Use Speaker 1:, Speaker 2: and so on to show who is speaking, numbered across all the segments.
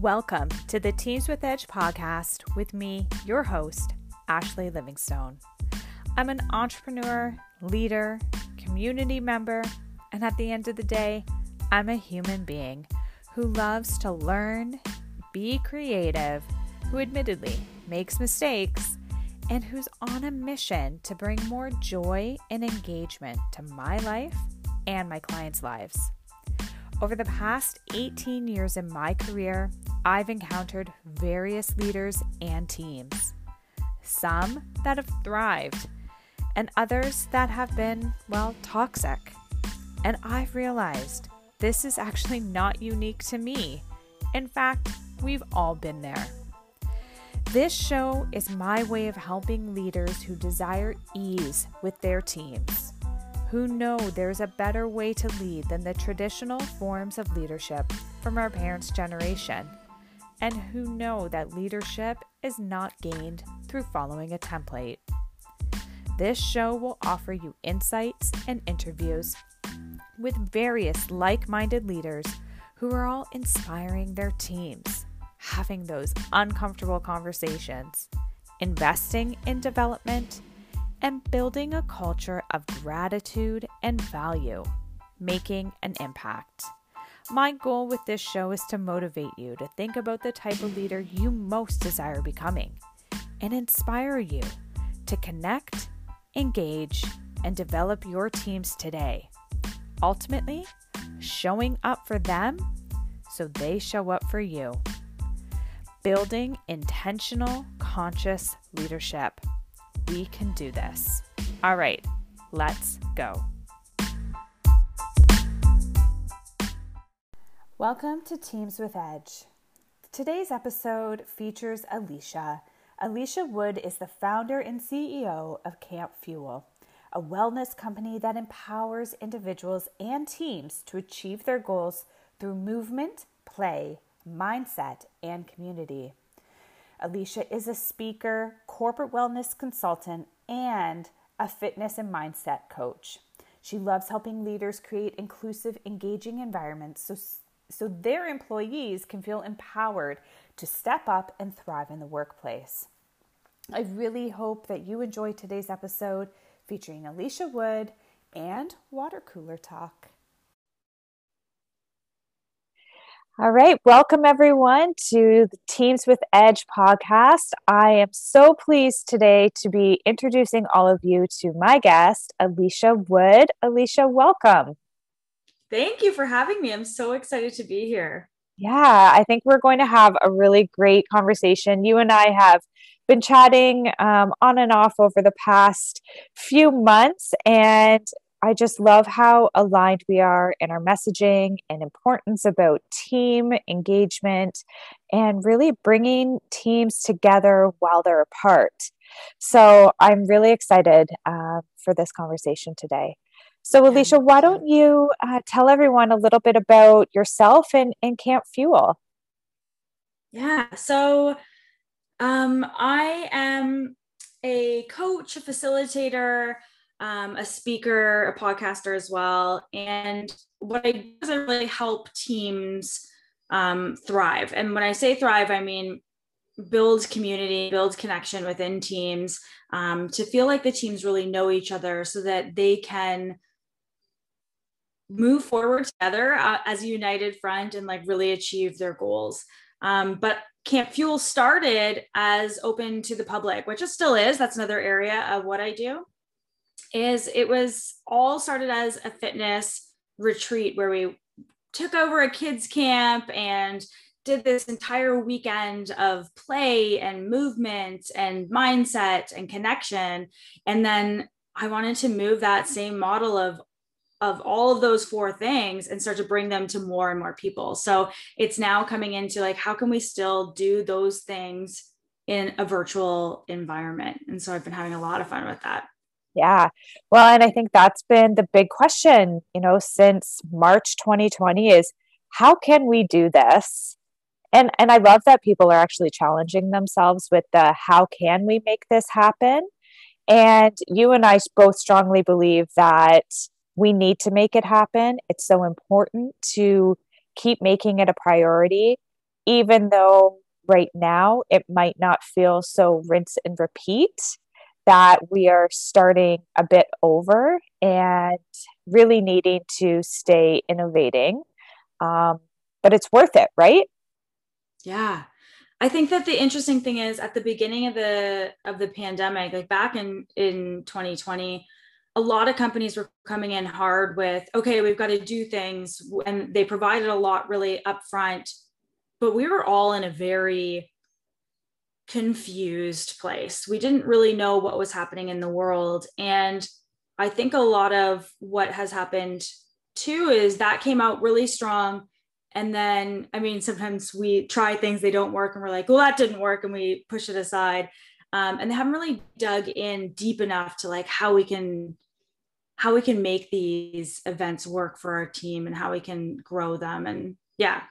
Speaker 1: Welcome to the Teams with Edge podcast with me, your host, Ashley Livingstone. I'm an entrepreneur, leader, community member, and at the end of the day, I'm a human being who loves to learn, be creative, who admittedly makes mistakes, and who's on a mission to bring more joy and engagement to my life and my clients' lives. Over the past 18 years in my career, I've encountered various leaders and teams. Some that have thrived, and others that have been, well, toxic. And I've realized this is actually not unique to me. In fact, we've all been there. This show is my way of helping leaders who desire ease with their teams who know there's a better way to lead than the traditional forms of leadership from our parents' generation, and who know that leadership is not gained through following a template. This show will offer you insights and interviews with various like minded leaders who are all inspiring their teams, having those uncomfortable conversations, investing in development and building a culture of gratitude and value, making an impact. My goal with this show is to motivate you to think about the type of leader you most desire becoming and inspire you to connect, engage, and develop your teams today. Ultimately, showing up for them so they show up for you. Building intentional, conscious leadership we can do this. All right, let's go. Welcome to Teams with Edge. Today's episode features Alicia. Alicia Wood is the founder and CEO of Camp Fuel, a wellness company that empowers individuals and teams to achieve their goals through movement, play, mindset, and community. Alicia is a speaker, corporate wellness consultant, and a fitness and mindset coach. She loves helping leaders create inclusive, engaging environments so, so their employees can feel empowered to step up and thrive in the workplace. I really hope that you enjoyed today's episode featuring Alicia Wood and water cooler talk. All right, welcome everyone to the Teams with Edge podcast. I am so pleased today to be introducing all of you to my guest, Alicia Wood. Alicia, welcome.
Speaker 2: Thank you for having me. I'm so excited to be here.
Speaker 1: Yeah, I think we're going to have a really great conversation. You and I have been chatting um, on and off over the past few months, and I just love how aligned we are in our messaging and importance about team engagement and really bringing teams together while they're apart. So I'm really excited uh, for this conversation today. So, Alicia, why don't you uh, tell everyone a little bit about yourself and, and Camp Fuel?
Speaker 2: Yeah, so um, I am a coach, a facilitator, um, a speaker, a podcaster as well. And what I do is I really help teams um, thrive. And when I say thrive, I mean build community, build connection within teams um, to feel like the teams really know each other so that they can move forward together uh, as a united front and like really achieve their goals. Um, but Camp Fuel started as open to the public, which it still is. That's another area of what I do is it was all started as a fitness retreat where we took over a kids camp and did this entire weekend of play and movement and mindset and connection and then i wanted to move that same model of of all of those four things and start to bring them to more and more people so it's now coming into like how can we still do those things in a virtual environment and so i've been having a lot of fun with that
Speaker 1: yeah. Well, and I think that's been the big question, you know, since March 2020 is how can we do this? And and I love that people are actually challenging themselves with the how can we make this happen? And you and I both strongly believe that we need to make it happen. It's so important to keep making it a priority even though right now it might not feel so rinse and repeat, that we are starting a bit over and really needing to stay innovating. Um, but it's worth it, right?
Speaker 2: Yeah. I think that the interesting thing is at the beginning of the of the pandemic, like back in in 2020, a lot of companies were coming in hard with, okay, we've got to do things, and they provided a lot really upfront, but we were all in a very confused place. We didn't really know what was happening in the world, and I think a lot of what has happened too is that came out really strong and then i mean sometimes we try things they don't work and we're like well that didn't work and we push it aside um, and they haven't really dug in deep enough to like how we can how we can make these events work for our team and how we can grow them and yeah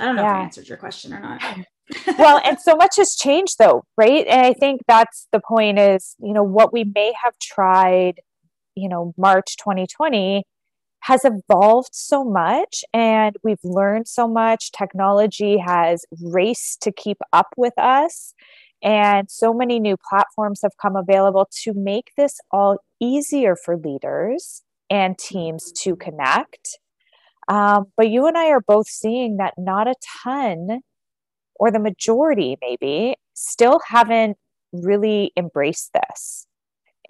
Speaker 2: i don't know yeah. if i answered your question or not
Speaker 1: well and so much has changed though right and i think that's the point is you know what we may have tried you know march 2020 has evolved so much and we've learned so much. Technology has raced to keep up with us. And so many new platforms have come available to make this all easier for leaders and teams to connect. Um, but you and I are both seeing that not a ton, or the majority maybe, still haven't really embraced this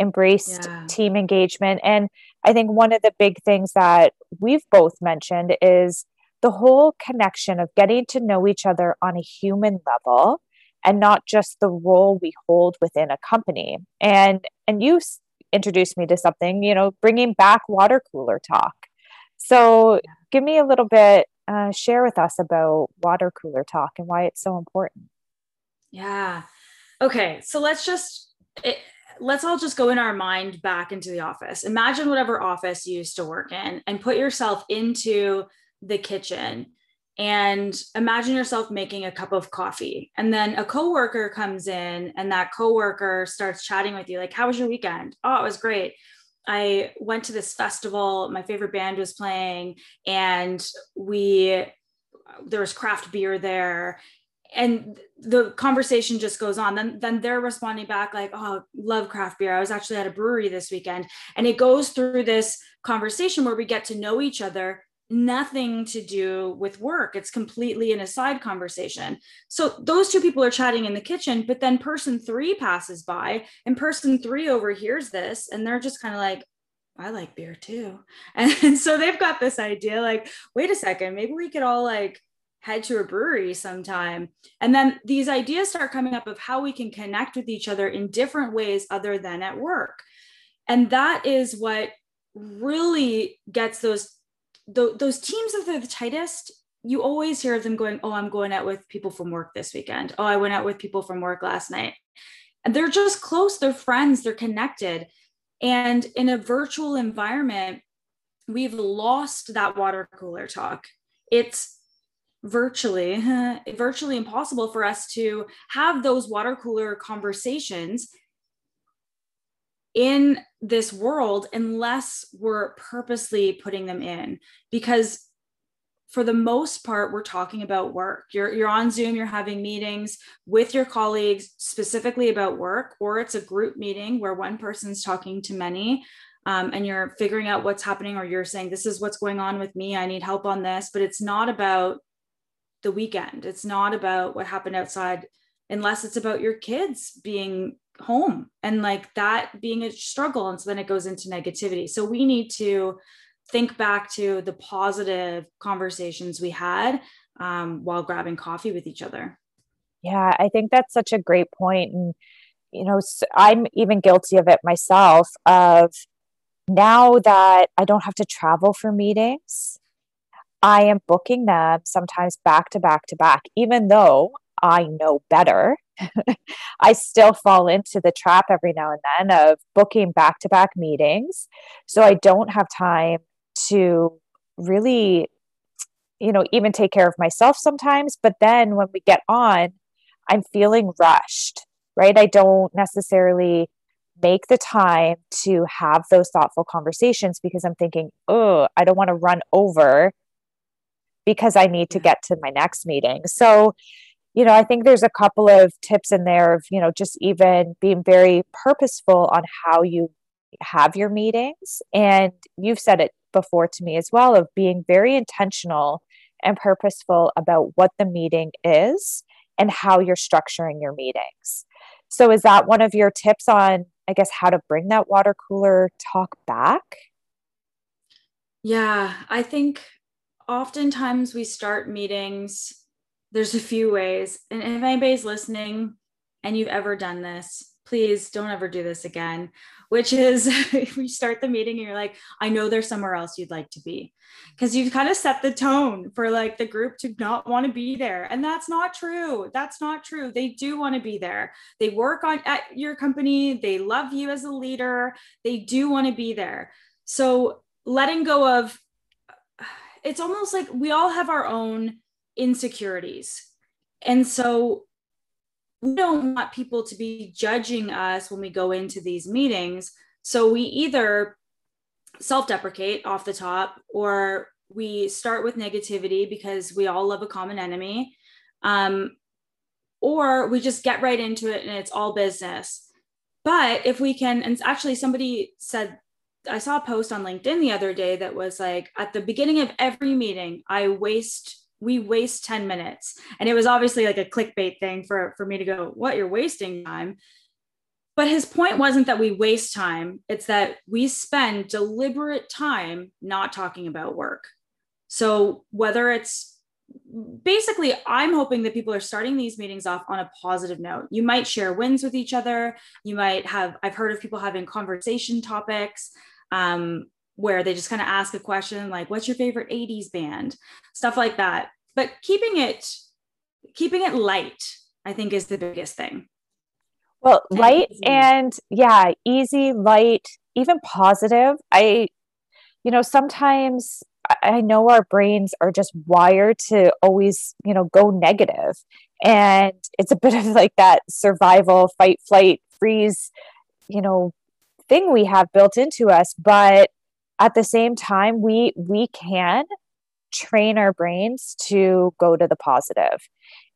Speaker 1: embraced yeah. team engagement. And I think one of the big things that we've both mentioned is the whole connection of getting to know each other on a human level and not just the role we hold within a company. And and you introduced me to something, you know, bringing back water cooler talk. So give me a little bit, uh, share with us about water cooler talk and why it's so important.
Speaker 2: Yeah. Okay. So let's just, it, let's all just go in our mind back into the office. Imagine whatever office you used to work in and put yourself into the kitchen and imagine yourself making a cup of coffee. And then a coworker comes in and that coworker starts chatting with you like how was your weekend? Oh it was great. I went to this festival. My favorite band was playing and we there was craft beer there. And the conversation just goes on. Then then they're responding back like oh love craft beer. I was actually at a brewery this weekend. And it goes through this conversation where we get to know each other nothing to do with work it's completely an aside conversation so those two people are chatting in the kitchen but then person 3 passes by and person 3 overhears this and they're just kind of like I like beer too. And so they've got this idea like, wait a second, maybe we could all like head to a brewery sometime. And then these ideas start coming up of how we can connect with each other in different ways other than at work. And that is what really gets those those teams that are the tightest you always hear of them going oh i'm going out with people from work this weekend. Oh i went out with people from work last night. And they're just close they're friends they're connected. And in a virtual environment we've lost that water cooler talk. It's virtually virtually impossible for us to have those water cooler conversations in this world unless we're purposely putting them in. Because for the most part we're talking about work. You're you're on zoom you're having meetings with your colleagues specifically about work or it's a group meeting where one person's talking to many um, and you're figuring out what's happening or you're saying this is what's going on with me i need help on this. But it's not about the weekend. It's not about what happened outside unless it's about your kids being home and like that being a struggle. And so then it goes into negativity. So we need to think back to the positive conversations we had um, while grabbing coffee with each other.
Speaker 1: Yeah, I think that's such a great point. And, you know, I'm even guilty of it myself of now that I don't have to travel for meetings, I am booking them sometimes back to back to back, even though I know better. I still fall into the trap every now and then of booking back to back meetings. So I don't have time to really, you know, even take care of myself sometimes. But then when we get on, I'm feeling rushed, right? I don't necessarily make the time to have those thoughtful conversations because I'm thinking, oh, I don't want to run over because I need to get to my next meeting. So, you know, I think there's a couple of tips in there of, you know, just even being very purposeful on how you have your meetings. And you've said it before to me as well of being very intentional and purposeful about what the meeting is and how you're structuring your meetings. So, is that one of your tips on, I guess, how to bring that water cooler talk back?
Speaker 2: Yeah, I think oftentimes we start meetings, there's a few ways. And if anybody's listening and you've ever done this, please don't ever do this again which is we start the meeting and you're like, I know there's somewhere else you'd like to be. Because you've kind of set the tone for like the group to not want to be there. And that's not true. That's not true. They do want to be there. They work on at your company. They love you as a leader. They do want to be there. So letting go of it's almost like we all have our own insecurities. And so we don't want people to be judging us when we go into these meetings. So we either self deprecate off the top or we start with negativity because we all love a common enemy. Um, or we just get right into it and it's all business. But if we can, and actually, somebody said, I saw a post on LinkedIn the other day that was like, at the beginning of every meeting, I waste we waste 10 minutes. And it was obviously like a clickbait thing for for me to go what you're wasting time? But his point wasn't that we waste time. It's that we spend deliberate time not talking about work. So whether it's basically i'm hoping that people are starting these meetings off on a positive note. You might share wins with each other. You might have i've heard of people having conversation topics um, where they just kind of ask a question like what's your favorite 80s band? Stuff like that but keeping it keeping it light i think is the biggest thing.
Speaker 1: Well light and yeah easy light even positive. I you know sometimes i know our brains are just wired to always you know go negative. And it's a bit of like that survival fight flight freeze you know thing we have built into us. But at the same time we we can train our brains to go to the positive.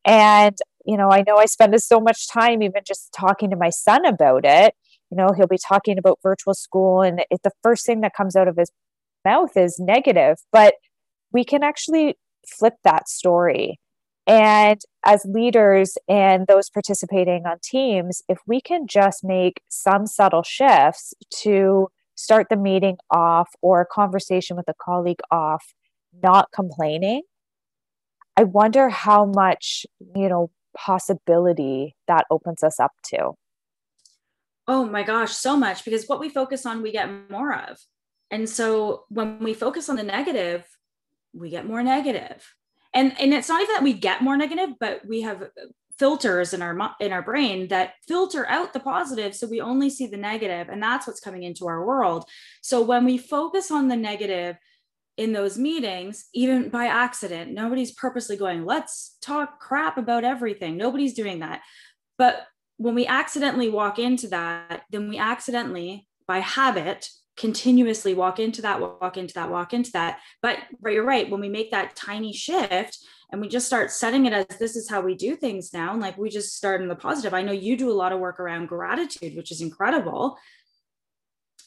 Speaker 1: And you know i know i spend so much time even just talking to my son about it. You know he'll be talking about virtual school and it, the first thing that comes out of his mouth is negative but we can actually flip that story. And as leaders and those participating on teams if we can just make some subtle shifts to start the meeting off or a conversation with a colleague off not complaining i wonder how much you know possibility that opens us up to.
Speaker 2: Oh my gosh so much because what we focus on we get more of. And so when we focus on the negative we get more negative. And and it's not even that we get more negative but we have filters in our in our brain that filter out the positive so we only see the negative and that's what's coming into our world. So when we focus on the negative in those meetings even by accident nobody's purposely going let's talk crap about everything. Nobody's doing that. But when we accidentally walk into that then we accidentally by habit continuously walk into that walk into that walk into that. But but you're right when we make that tiny shift and we just start setting it as this is how we do things now and like we just start in the positive. I know you do a lot of work around gratitude which is incredible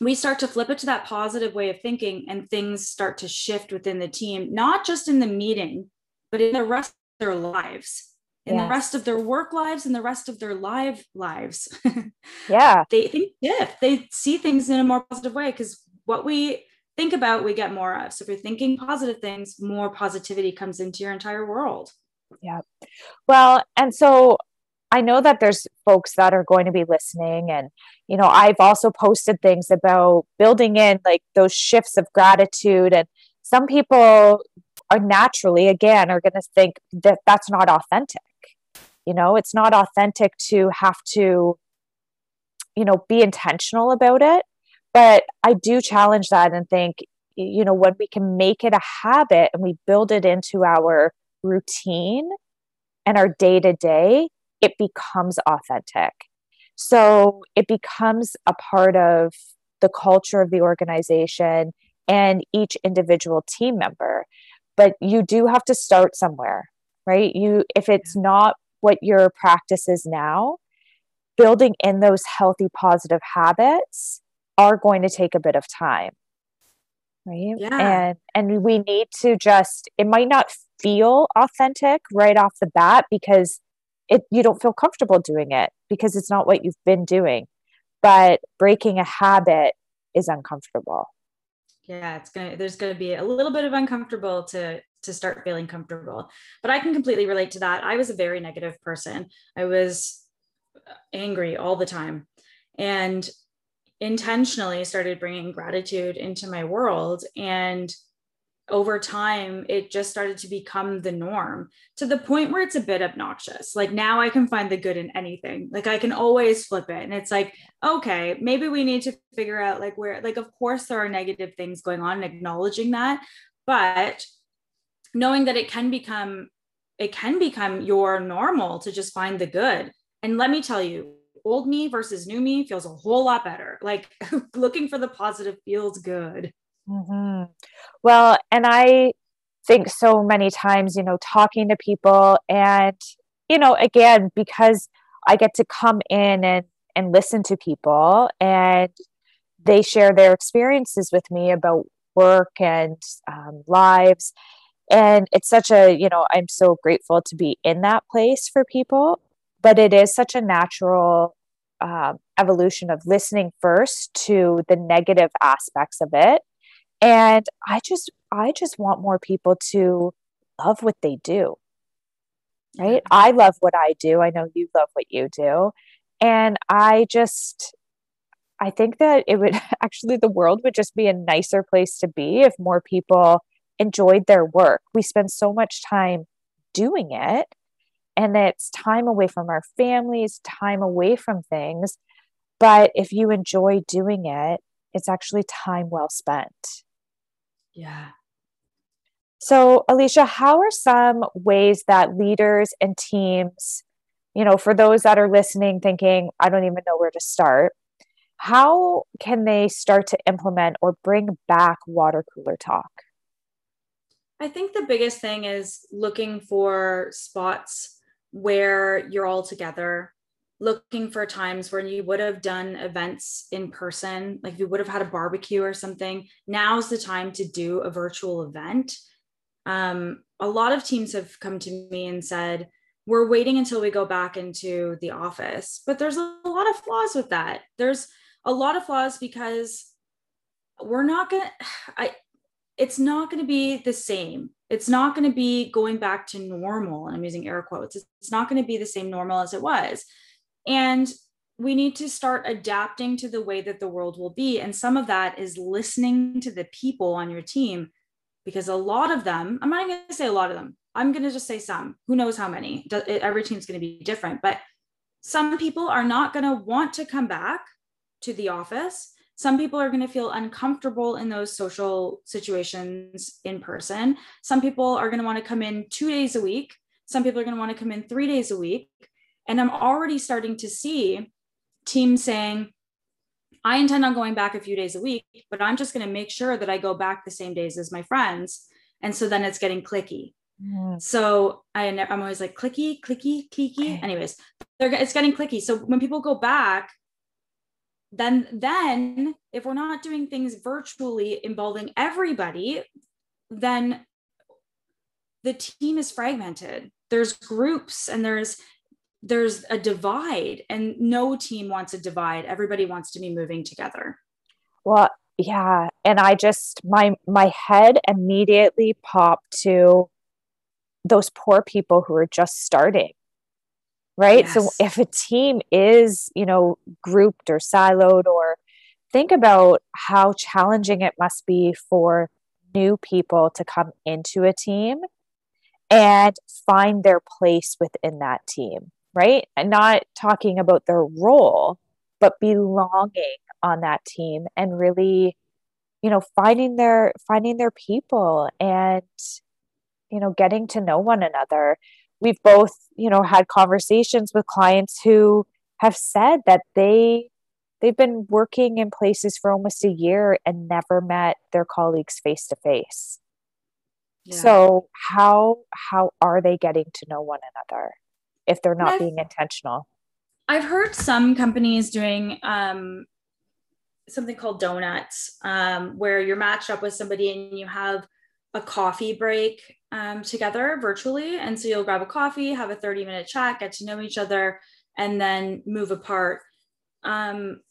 Speaker 2: we start to flip it to that positive way of thinking and things start to shift within the team not just in the meeting but in the rest of their lives in yes. the rest of their work lives and the rest of their live lives
Speaker 1: yeah
Speaker 2: they think shift they see things in a more positive way because what we think about, we get more of. So if you're thinking positive things, more positivity comes into your entire world.
Speaker 1: Yeah. Well, and so I know that there's folks that are going to be listening and you know, I've also posted things about building in like those shifts of gratitude and some people are naturally again are going to think that that's not authentic. You know, it's not authentic to have to you know, be intentional about it but I do challenge that and think, you know, when we can make it a habit and we build it into our routine and our day to day, it becomes authentic. So it becomes a part of the culture of the organization and each individual team member. but you do have to start somewhere, right? You if it's not what your practice is now, building in those healthy positive habits are going to take a bit of time right yeah. and and we need to just it might not feel authentic right off the bat because it you don't feel comfortable doing it because it's not what you've been doing. But breaking a habit is uncomfortable.
Speaker 2: Yeah it's gonna there's gonna be a little bit of uncomfortable to to start feeling comfortable. But i can completely relate to that. I was a very negative person. I was angry all the time and intentionally started bringing gratitude into my world. And over time it just started to become the norm to the point where it's a bit obnoxious. Like now i can find the good in anything. Like i can always flip it. And it's like okay maybe we need to figure out like where like of course there are negative things going on and acknowledging that. But knowing that it can become it can become your normal to just find the good. And let me tell you old me versus new me feels a whole lot better. Like looking for the positive feels good.
Speaker 1: Mm-hmm. Well, and I think so many times, you know, talking to people and, you know, again, because I get to come in and, and listen to people and they share their experiences with me about work and um, lives. And it's such a, you know, I'm so grateful to be in that place for people but it is such a natural uh, evolution of listening first to the negative aspects of it and i just i just want more people to love what they do right? I love what i do. I know you love what you do. And i just i think that it would actually the world would just be a nicer place to be if more people enjoyed their work. We spend so much time doing it and it's time away from our families, time away from things. But if you enjoy doing it, it's actually time well spent.
Speaker 2: Yeah.
Speaker 1: So, Alicia, how are some ways that leaders and teams, you know, for those that are listening thinking, I don't even know where to start, how can they start to implement or bring back water cooler talk?
Speaker 2: I think the biggest thing is looking for spots where you're all together looking for times when you would have done events in person like you would have had a barbecue or something now's the time to do a virtual event um, a lot of teams have come to me and said we're waiting until we go back into the office but there's a lot of flaws with that there's a lot of flaws because we're not gonna i it's not going to be the same. It's not going to be going back to normal. And I'm using air quotes. It's not going to be the same normal as it was. And we need to start adapting to the way that the world will be. And some of that is listening to the people on your team, because a lot of them, I'm not even going to say a lot of them, I'm going to just say some. Who knows how many? Every team's going to be different. But some people are not going to want to come back to the office some people are going to feel uncomfortable in those social situations in person. Some people are going to want to come in two days a week. Some people are going to want to come in three days a week. And I'm already starting to see teams saying, I intend on going back a few days a week, but I'm just going to make sure that I go back the same days as my friends. And so then it's getting clicky. Mm. So I, I'm always like clicky, clicky, clicky. Okay. Anyways, it's getting clicky. So when people go back, then then if we're not doing things virtually involving everybody then the team is fragmented there's groups and there's there's a divide and no team wants a divide. Everybody wants to be moving together.
Speaker 1: Well yeah and i just my my head immediately popped to those poor people who are just starting right? Yes. so if a team is you know grouped or siloed or think about how challenging it must be for new people to come into a team and find their place within that team right? And not talking about their role but belonging on that team and really you know finding their finding their people and you know getting to know one another. We've both you know had conversations with clients who have said that they they've been working in places for almost a year and never met their colleagues face to face. So how how are they getting to know one another if they're not being intentional?
Speaker 2: I've heard some companies doing um, something called donuts, um, where you're matched up with somebody and you have a coffee break um, together virtually. And so you'll grab a coffee, have a 30 minute chat, get to know each other, and then move apart. Um,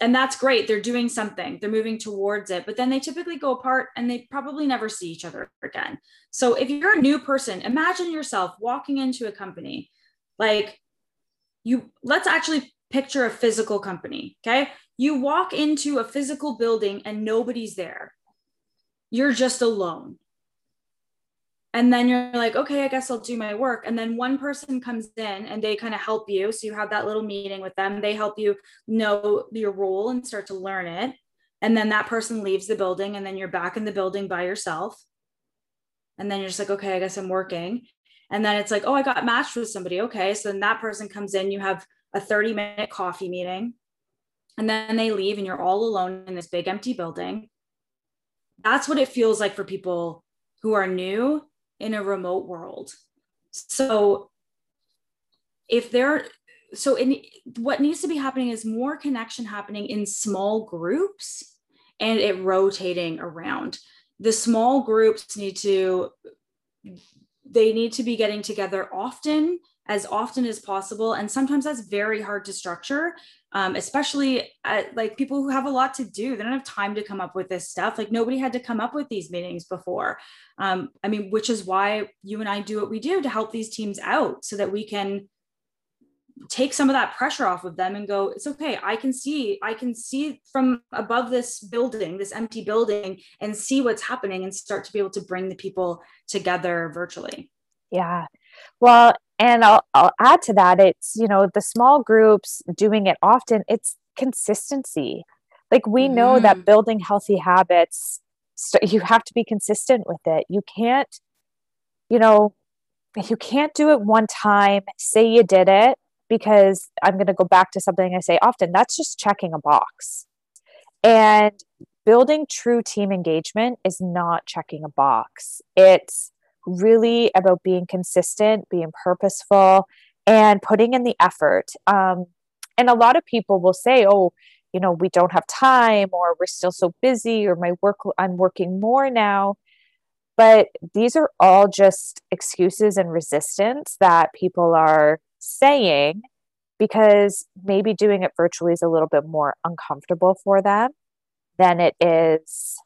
Speaker 2: and that's great. They're doing something, they're moving towards it, but then they typically go apart and they probably never see each other again. So if you're a new person, imagine yourself walking into a company like you, let's actually picture a physical company. Okay. You walk into a physical building and nobody's there. You're just alone. And then you're like, okay, I guess I'll do my work. And then one person comes in and they kind of help you. So you have that little meeting with them. They help you know your role and start to learn it. And then that person leaves the building and then you're back in the building by yourself. And then you're just like, okay, I guess I'm working. And then it's like, oh, I got matched with somebody. Okay. So then that person comes in, you have a 30 minute coffee meeting and then they leave and you're all alone in this big empty building that's what it feels like for people who are new in a remote world so if they're so in what needs to be happening is more connection happening in small groups and it rotating around the small groups need to they need to be getting together often as often as possible and sometimes that's very hard to structure um, especially at, like people who have a lot to do. They don't have time to come up with this stuff. Like nobody had to come up with these meetings before. Um, I mean, which is why you and I do what we do to help these teams out so that we can take some of that pressure off of them and go it's okay. I can see i can see from above this building this empty building and see what's happening and start to be able to bring the people together virtually.
Speaker 1: Yeah. Well and I'll, I'll add to that it's you know the small groups doing it often it's consistency. Like we know that mm-hmm. building healthy habits you have to be consistent with it. You can't you know you can't do it one time say you did it because i'm going to go back to something i say often that's just checking a box and building true team engagement is not checking a box it's really about being consistent, being purposeful, and putting in the effort. Um, and a lot of people will say, oh, you know, we don't have time, or we're still so busy, or my work, I'm working more now. But these are all just excuses and resistance that people are saying because maybe doing it virtually is a little bit more uncomfortable for them than it is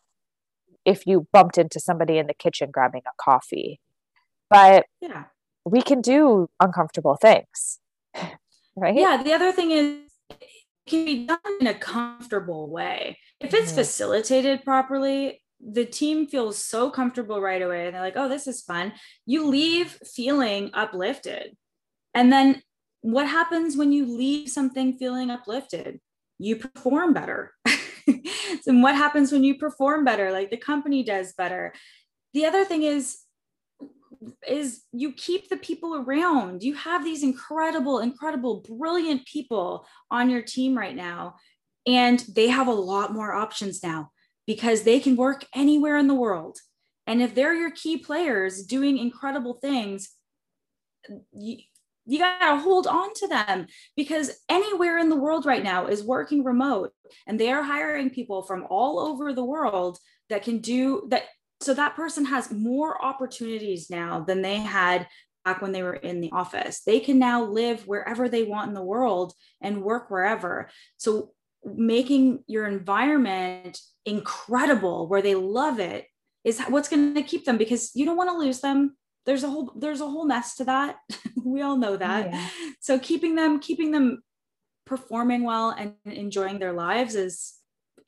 Speaker 1: if you bumped into somebody in the kitchen grabbing a coffee. But yeah, we can do uncomfortable things. Right?
Speaker 2: Yeah. The other thing is it can be done in a comfortable way. If it's mm-hmm. facilitated properly, the team feels so comfortable right away and they're like, oh, this is fun. You leave feeling uplifted. And then what happens when you leave something feeling uplifted? You perform better. and what happens when you perform better like the company does better the other thing is is you keep the people around you have these incredible incredible brilliant people on your team right now and they have a lot more options now because they can work anywhere in the world and if they're your key players doing incredible things you, got to hold on to them because anywhere in the world right now is working remote and they are hiring people from all over the world that can do that. So that person has more opportunities now than they had back when they were in the office. They can now live wherever they want in the world and work wherever. So making your environment incredible where they love it is what's going to keep them because you don't want to lose them there's a whole there's a whole mess to that. We all know that. Yeah. so keeping them keeping them performing well and enjoying their lives is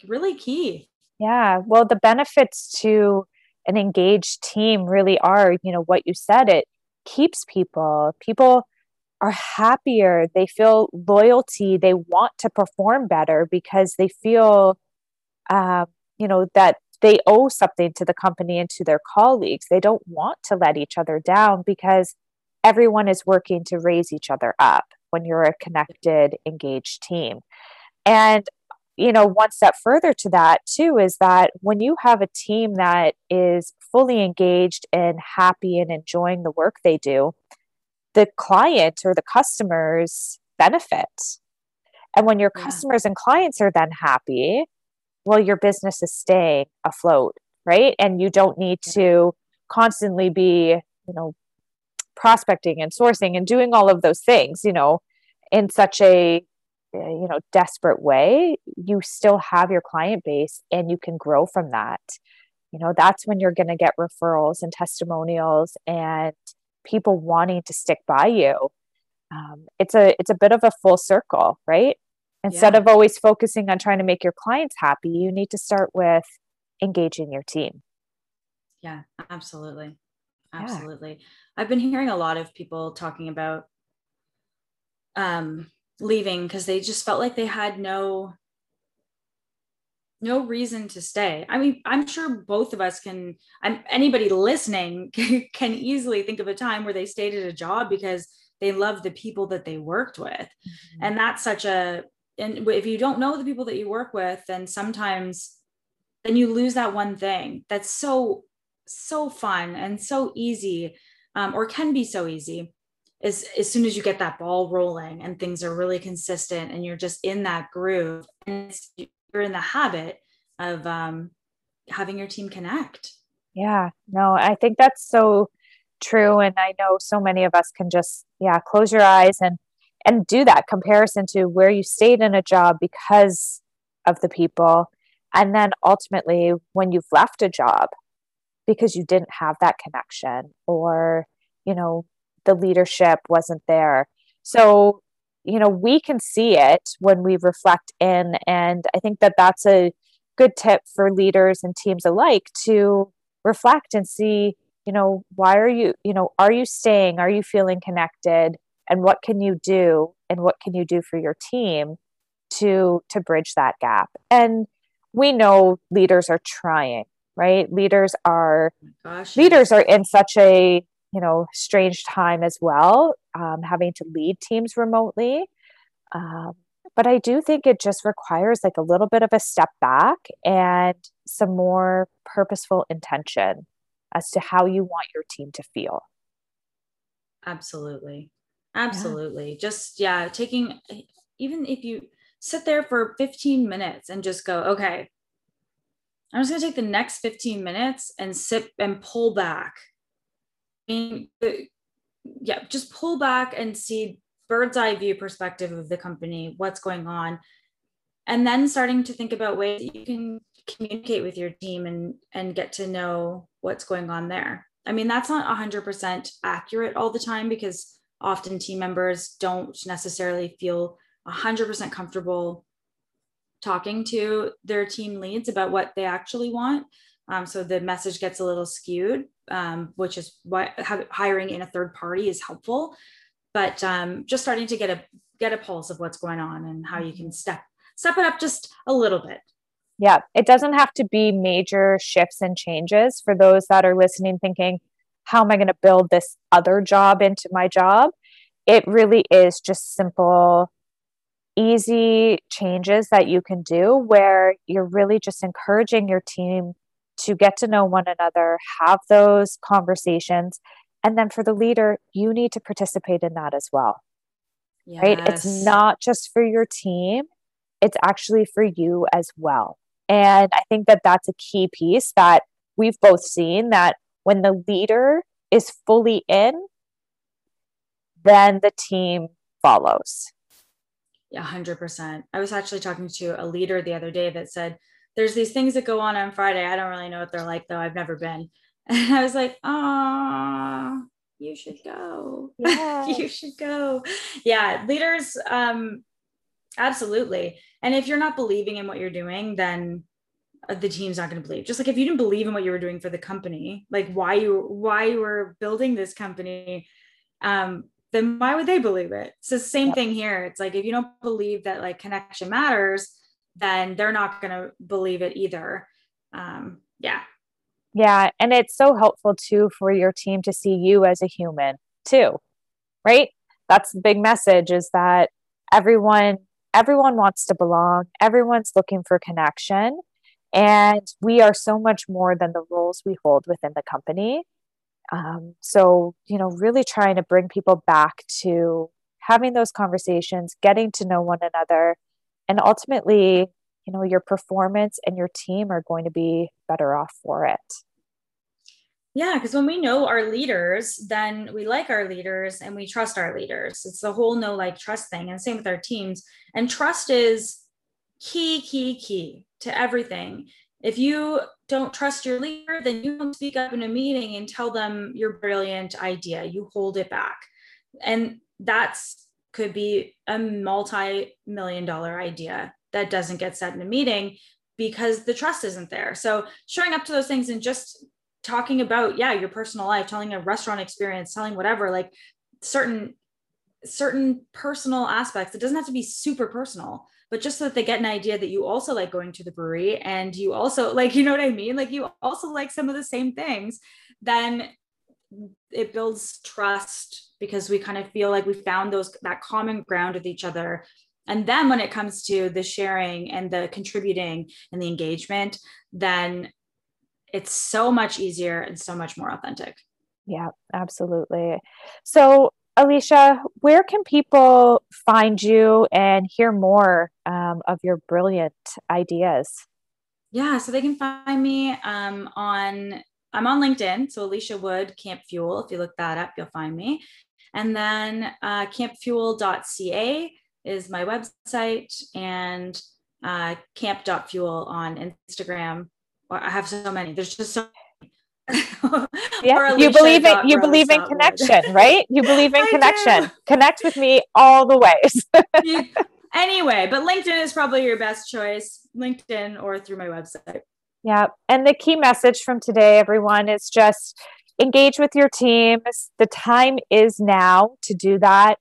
Speaker 2: really key.
Speaker 1: Yeah. Well the benefits to an engaged team really are you know what you said it keeps people. People are happier. They feel loyalty. They want to perform better because they feel uh, you know that they owe something to the company and to their colleagues. They don't want to let each other down because everyone is working to raise each other up when you're a connected, engaged team. And you know, one step further to that too is that when you have a team that is fully engaged and happy and enjoying the work they do, the client or the customers benefit. And when your yeah. customers and clients are then happy, well, your business is staying afloat, right? And you don't need to constantly be, you know, prospecting and sourcing and doing all of those things, you know, in such a uh, you know desperate way. You still have your client base and you can grow from that. You know that's when you're going to get referrals and testimonials and people wanting to stick by you. Um, it's a it's a bit of a full circle right instead yeah. of always focusing on trying to make your clients happy you need to start with engaging your team
Speaker 2: yeah absolutely absolutely yeah. i've been hearing a lot of people talking about um leaving because they just felt like they had no no reason to stay. I mean, I'm sure both of us can I'm anybody listening can easily think of a time where they stayed at a job because they love the people that they worked with. Mm-hmm. And that's such a and if you don't know the people that you work with, then sometimes then you lose that one thing. That's so so fun and so easy um, or can be so easy as as soon as you get that ball rolling and things are really consistent and you're just in that groove and you're in the habit of um, having your team connect.
Speaker 1: Yeah no i think that's so true. And i know so many of us can just yeah close your eyes and and do that comparison to where you stayed in a job because of the people and then ultimately when you've left a job because you didn't have that connection or you know the leadership wasn't there. So, you know, we can see it when we reflect in. And I think that that's a good tip for leaders and teams alike to reflect and see, you know, why are you, you know, are you staying? Are you feeling connected? And what can you do? And what can you do for your team to to bridge that gap? And we know leaders are trying, right? Leaders are Gosh, leaders are in such a you know strange time as well um, having to lead teams remotely um, but i do think it just requires like a little bit of a step back and some more purposeful intention as to how you want your team to feel
Speaker 2: absolutely absolutely yeah. just yeah taking eh, even if you sit there for 15 minutes and just go okay i'm just going to take the next 15 minutes and sit and pull back uh, yeah, just pull back and see bird's eye view perspective of the company, what's going on, and then starting to think about ways that you can communicate with your team and and get to know what's going on there. I mean, that's not 100% accurate all the time because often team members don't necessarily feel 100% comfortable talking to their team leads about what they actually want. Um, so the message gets a little skewed, um, which is why hiring in a third party is helpful. But um, just starting to get a get a pulse of what's going on and how you can step step it up just a little bit.
Speaker 1: Yeah, it doesn't have to be major shifts and changes for those that are listening, thinking, "How am I going to build this other job into my job?" It really is just simple easy changes that you can do where you're really just encouraging your team to get to know one another, have those conversations. And then for the leader, you need to participate in that as well. Yes. Right? It's not just for your team, it's actually for you as well. And I think that that's a key piece that we've both seen that when the leader is fully in, then the team follows.
Speaker 2: Yeah, 100%. I was actually talking to a leader the other day that said, there's these things that go on on Friday. I don't really know what they're like though. I've never been. And I was like, oh, you should go. Yeah. you should go. Yeah, leaders, um, absolutely. And if you're not believing in what you're doing, then the team's not going to believe. Just like if you didn't believe in what you were doing for the company, like why you why you were building this company, um, then why would they believe it? It's the same thing here. It's like if you don't believe that like connection matters, then they're not going to believe it either. Um, yeah.
Speaker 1: Yeah. And it's so helpful too for your team to see you as a human too, right? That's the big message is that everyone everyone wants to belong, everyone's looking for connection. And we are so much more than the roles we hold within the company. Um, so, you know, really trying to bring people back to having those conversations, getting to know one another, and ultimately, you know, your performance and your team are going to be better off for it.
Speaker 2: Yeah, because when we know our leaders, then we like our leaders and we trust our leaders. It's the whole know like trust thing. And same with our teams. And trust is key, key, key to everything. If you don't trust your leader, then you don't speak up in a meeting and tell them your brilliant idea. You hold it back. And that's could be a multi-million dollar idea that doesn't get said in a meeting because the trust isn't there. So showing up to those things and just talking about yeah your personal life telling a restaurant experience telling whatever like certain certain personal aspects it doesn't have to be super personal but just so that they get an idea that you also like going to the brewery and you also like you know what i mean like you also like some of the same things then it builds trust because we kind of feel like we found those that common ground with each other and then when it comes to the sharing and the contributing and the engagement then it's so much easier and so much more authentic.
Speaker 1: Yeah, absolutely. So, Alicia, where can people find you and hear more um, of your brilliant ideas?
Speaker 2: Yeah, so they can find me um, on I'm on LinkedIn, so Alicia Wood Camp Fuel. If you look that up, you'll find me. And then uh, campfuel.ca is my website, and uh, camp.fuel on Instagram I have so many. There's just so
Speaker 1: yeah, you believe in you believe in connection, right? You believe in connection. Do. Connect with me all the ways.
Speaker 2: anyway, but LinkedIn is probably your best choice. LinkedIn or through my website.
Speaker 1: Yeah, and the key message from today, everyone, is just engage with your teams. The time is now to do that.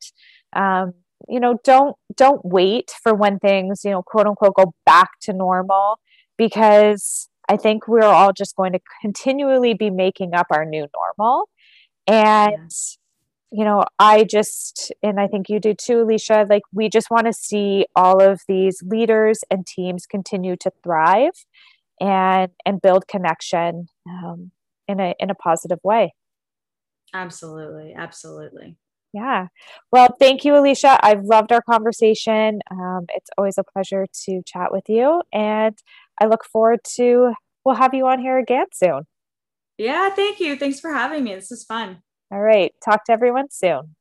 Speaker 1: Um, you know, don't don't wait for when things, you know, quote unquote, go back to normal because I think we're all just going to continually be making up our new normal. And, you know, I just, and I think you do too, Alicia, like we just want to see all of these leaders and teams continue to thrive and and build connection um, in a in a positive way.
Speaker 2: Absolutely, absolutely.
Speaker 1: Yeah. Well, thank you, Alicia. I've loved our conversation. Um, it's always a pleasure to chat with you. And I look forward to we'll have you on here again soon.
Speaker 2: Yeah, thank you. Thanks for having me. This is fun.
Speaker 1: All right. Talk to everyone soon.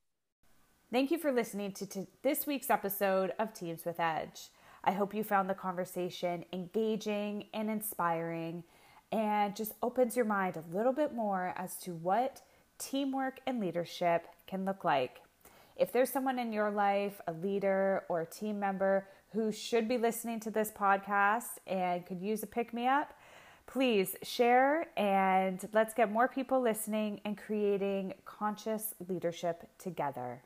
Speaker 1: Thank you for listening to t- this week's episode of Teams with Edge. I hope you found the conversation engaging and inspiring and just opens your mind a little bit more as to what teamwork and leadership can look like. If there's someone in your life, a leader or a team member who should be listening to this podcast and could use a pick me up, please share and let's get more people listening and creating conscious leadership together.